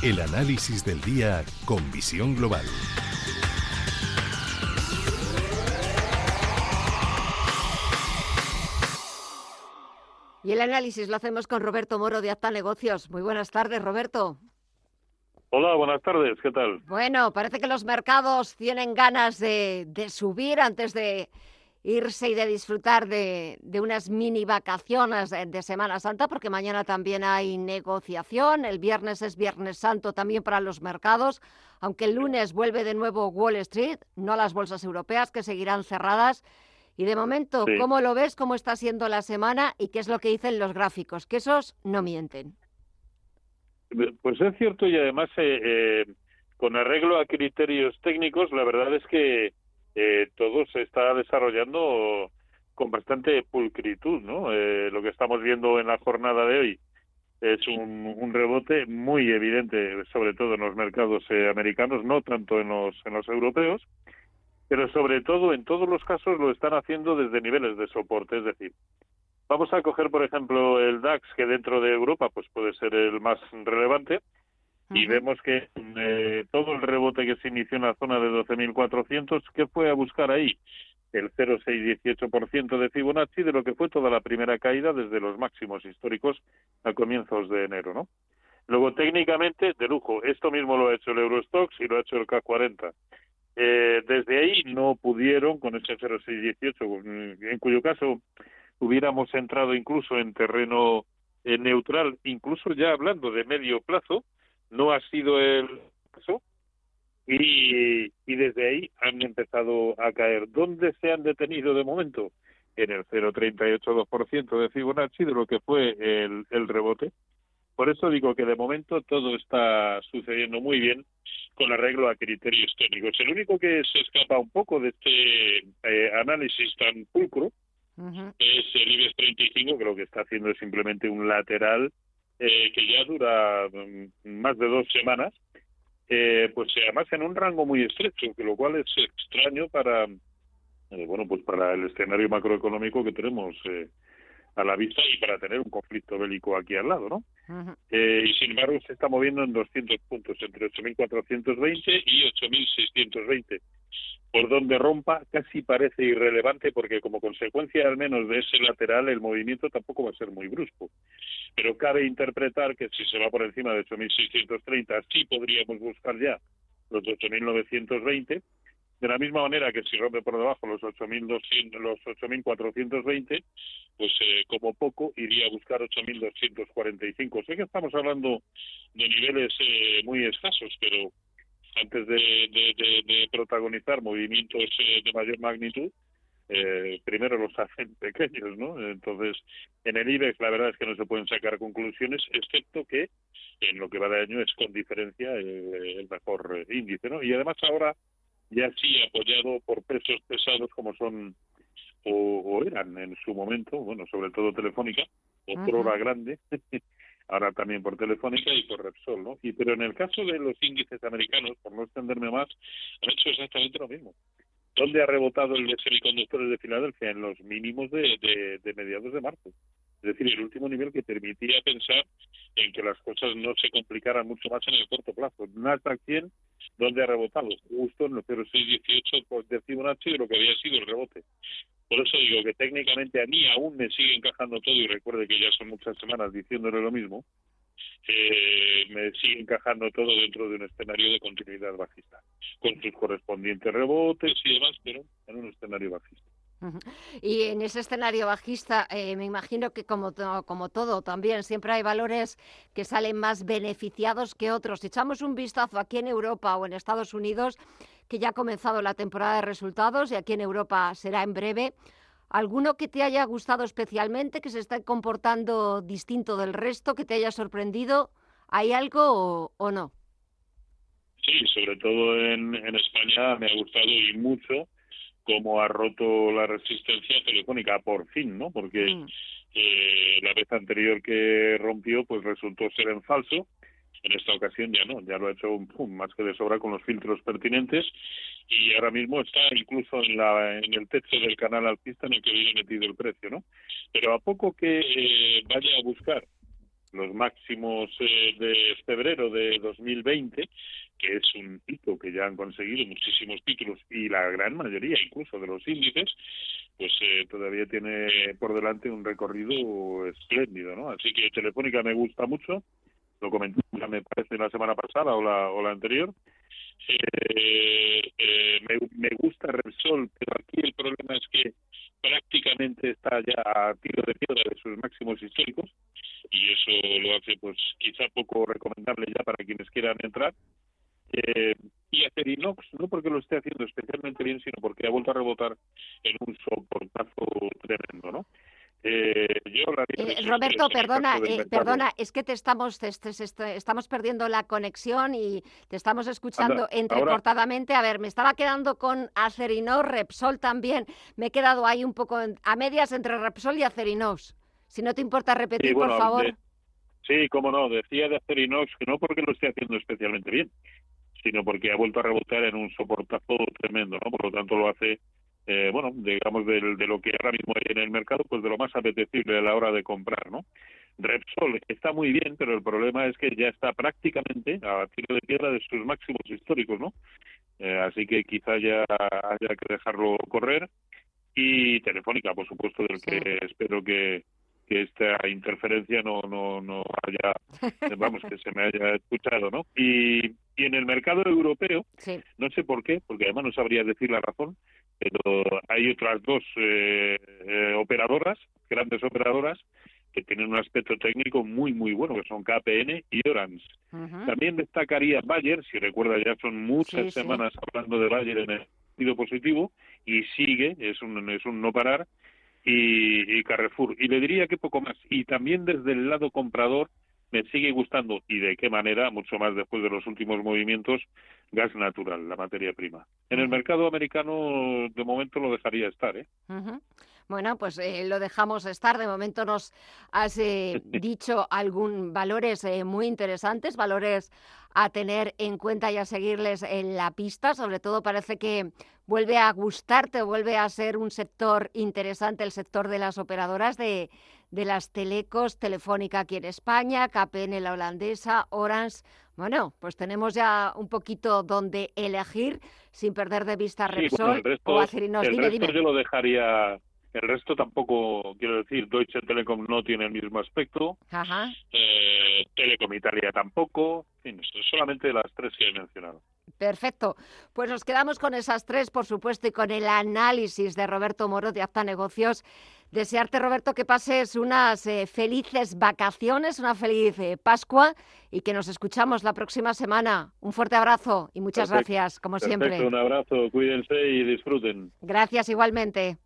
El análisis del día con visión global. Y el análisis lo hacemos con Roberto Moro de Acta Negocios. Muy buenas tardes, Roberto. Hola, buenas tardes, ¿qué tal? Bueno, parece que los mercados tienen ganas de, de subir antes de irse y de disfrutar de, de unas mini vacaciones de, Semana Santa, porque mañana también hay negociación, el viernes es Viernes Santo también para los mercados, aunque el lunes vuelve de nuevo Wall Street, no las bolsas europeas que seguirán cerradas. Y de momento, Sí. ¿cómo lo ves? ¿Cómo está siendo la semana? ¿Y qué es lo que dicen los gráficos? Que esos no mienten. Pues es cierto y además eh, eh, con arreglo a criterios técnicos, la verdad es que eh, todo se está desarrollando con bastante pulcritud, ¿no? Eh, lo que estamos viendo en la jornada de hoy es un, un rebote muy evidente, sobre todo en los mercados eh, americanos, no tanto en los en los europeos, pero sobre todo en todos los casos lo están haciendo desde niveles de soporte, es decir, Vamos a coger, por ejemplo, el DAX, que dentro de Europa pues puede ser el más relevante, y vemos que eh, todo el rebote que se inició en la zona de 12.400, ¿qué fue a buscar ahí? El 0,618% de Fibonacci de lo que fue toda la primera caída desde los máximos históricos a comienzos de enero, ¿no? Luego, técnicamente, de lujo, esto mismo lo ha hecho el Eurostox y lo ha hecho el K40. Eh, desde ahí no pudieron con ese 0,618, mm, en cuyo caso hubiéramos entrado incluso en terreno eh, neutral, incluso ya hablando de medio plazo, no ha sido el caso y, y desde ahí han empezado a caer. ¿Dónde se han detenido de momento? En el 0,382% de Fibonacci de lo que fue el, el rebote. Por eso digo que de momento todo está sucediendo muy bien con arreglo a criterios técnicos. El único que se escapa un poco de este eh, análisis tan pulcro es el IBEX 35, que lo que está haciendo es simplemente un lateral eh, que ya dura mm, más de dos semanas, eh, pues además en un rango muy estrecho, lo cual es extraño para, eh, bueno, pues para el escenario macroeconómico que tenemos eh, a la vista y para tener un conflicto bélico aquí al lado, ¿no? Eh, y sin embargo se está moviendo en 200 puntos, entre 8.420 y 8.620. Por donde rompa casi parece irrelevante porque como consecuencia al menos de ese lateral el movimiento tampoco va a ser muy brusco. Pero cabe interpretar que si se va por encima de 8.630 sí podríamos buscar ya los 8.920 de la misma manera que si rompe por debajo los 8.200, los 8.420, pues eh, como poco iría a buscar 8.245. Sé que estamos hablando de niveles eh, muy escasos, pero antes de, de- protagonizar movimientos eh, de mayor magnitud, eh, primero los hacen pequeños, ¿no? Entonces, en el IBEX la verdad es que no se pueden sacar conclusiones, excepto que en lo que va de año es con diferencia eh, el mejor eh, índice, ¿no? Y además ahora ya sí apoyado por pesos pesados como son o, o eran en su momento, bueno, sobre todo Telefónica, otro hora grande, ahora también por Telefónica y por Repsol, ¿no? Y pero en el caso de los índices americanos, por no extenderme más, han hecho exactamente lo mismo. ¿Dónde ha rebotado el de semiconductores de Filadelfia? En los mínimos de, de, de mediados de marzo. Es decir, el último nivel que permitía pensar en que las cosas no se complicaran mucho más en el corto plazo. Nasdaq 100, ¿dónde ha rebotado? Justo en los 0,618 por de Fibonacci de lo que había sido el rebote. Por eso digo que técnicamente a mí aún me sigue encajando todo y recuerde que ya son muchas semanas diciéndole lo mismo. eh, me sigue encajando todo dentro de un escenario de continuidad bajista, con sus correspondientes rebotes y demás, pero en un escenario bajista. Y en ese escenario bajista, eh, me imagino que como, como todo también, siempre hay valores que salen más beneficiados que otros. Echamos un vistazo aquí en Europa o en Estados Unidos, que ya ha comenzado la temporada de resultados y aquí en Europa será en breve, ¿Alguno que te haya gustado especialmente, que se esté comportando distinto del resto, que te haya sorprendido? ¿Hay algo o, no? Sí, sobre todo en, España me ha gustado y mucho cómo ha roto la resistencia telefónica, por fin, ¿no? Porque mm. eh, la vez anterior que rompió, pues resultó ser en falso. En esta ocasión ya no, ya lo ha hecho un pum, más que de sobra con los filtros pertinentes y ahora mismo está incluso en, la, en el techo del canal alcista en el que viene metido el precio, ¿no? Pero a poco que eh, vaya a buscar los máximos eh, de febrero de 2020, que es un pico que ya han conseguido muchísimos títulos y la gran mayoría incluso de los índices, pues eh, todavía tiene por delante un recorrido espléndido, ¿no? Así que Telefónica me gusta mucho, lo comenté me parece la semana pasada o la, o la anterior, eh, eh, me, me, gusta Repsol, pero aquí el problema es que prácticamente está ya a tiro de piedra de sus máximos históricos y eso lo hace pues quizá poco recomendable ya para quienes quieran entrar. Eh, y Acerinox, no porque lo esté haciendo especialmente bien, sino porque ha vuelto a rebotar en un soportazo tremendo, ¿no? Eh, eh, Roberto, perdona, eh, perdona, es que te estamos, estamos perdiendo la conexión y te estamos escuchando entrecortadamente. A ver, me estaba quedando con Acerinos, Repsol también. Me he quedado ahí un poco a medias entre Repsol y Acerinos. Si no te importa repetir, por favor. sí, cómo no, decía de Acerinox que no porque lo esté haciendo especialmente bien, sino porque ha vuelto a rebotar en un soportazo tremendo, ¿no? Por lo tanto lo hace eh, bueno, digamos, de, de, lo que ahora mismo hay en el mercado, pues de lo más apetecible a la hora de comprar, ¿no? Repsol está muy bien, pero el problema es que ya está prácticamente a tiro de piedra de sus máximos históricos, ¿no? Eh, así que quizá ya haya que dejarlo correr. Y Telefónica, por supuesto, del que espero que, que esta interferencia no, no, no haya, vamos, que se me haya escuchado, ¿no? Y, y en el mercado europeo, no sé por qué, porque además no sabría decir la razón, pero hay otras dos eh, eh, operadoras, grandes operadoras, que tienen un aspecto técnico muy, muy bueno, que son KPN y Orange. También destacaría Bayer, si recuerda ya son muchas semanas hablando de Bayer en el sentido positivo, y sigue, es un, es un no parar, y, y Carrefour. Y le diría que poco más. Y también desde el lado comprador, me sigue gustando y de qué manera, mucho más después de los últimos movimientos, gas natural, la materia prima. En el mercado americano, de momento lo dejaría estar. ¿eh? Bueno, pues eh, lo dejamos estar. De momento nos has eh, dicho algún valores eh, muy interesantes, valores a tener en cuenta y a seguirles en la pista. Sobre todo parece que vuelve a gustarte, vuelve a ser un sector interesante el sector de las operadoras de, de las telecos, Telefónica aquí en España, KPN la holandesa, Orange. Bueno, pues tenemos ya un poquito donde elegir sin perder de vista Repsol o Acerinos. El resto yo lo dejaría el resto tampoco, quiero decir, Deutsche Telekom no tiene el mismo aspecto. Ajá. Eh, Telecom Italia tampoco. En fin, solamente las tres que he mencionado. Perfecto. Pues nos quedamos con esas tres, por supuesto, y con el análisis de Roberto Moro de Apta Negocios. Desearte, Roberto, que pases unas eh, felices vacaciones, una feliz eh, Pascua y que nos escuchamos la próxima semana. Un fuerte abrazo y muchas gracias, como siempre. Un abrazo, cuídense y disfruten. Gracias igualmente.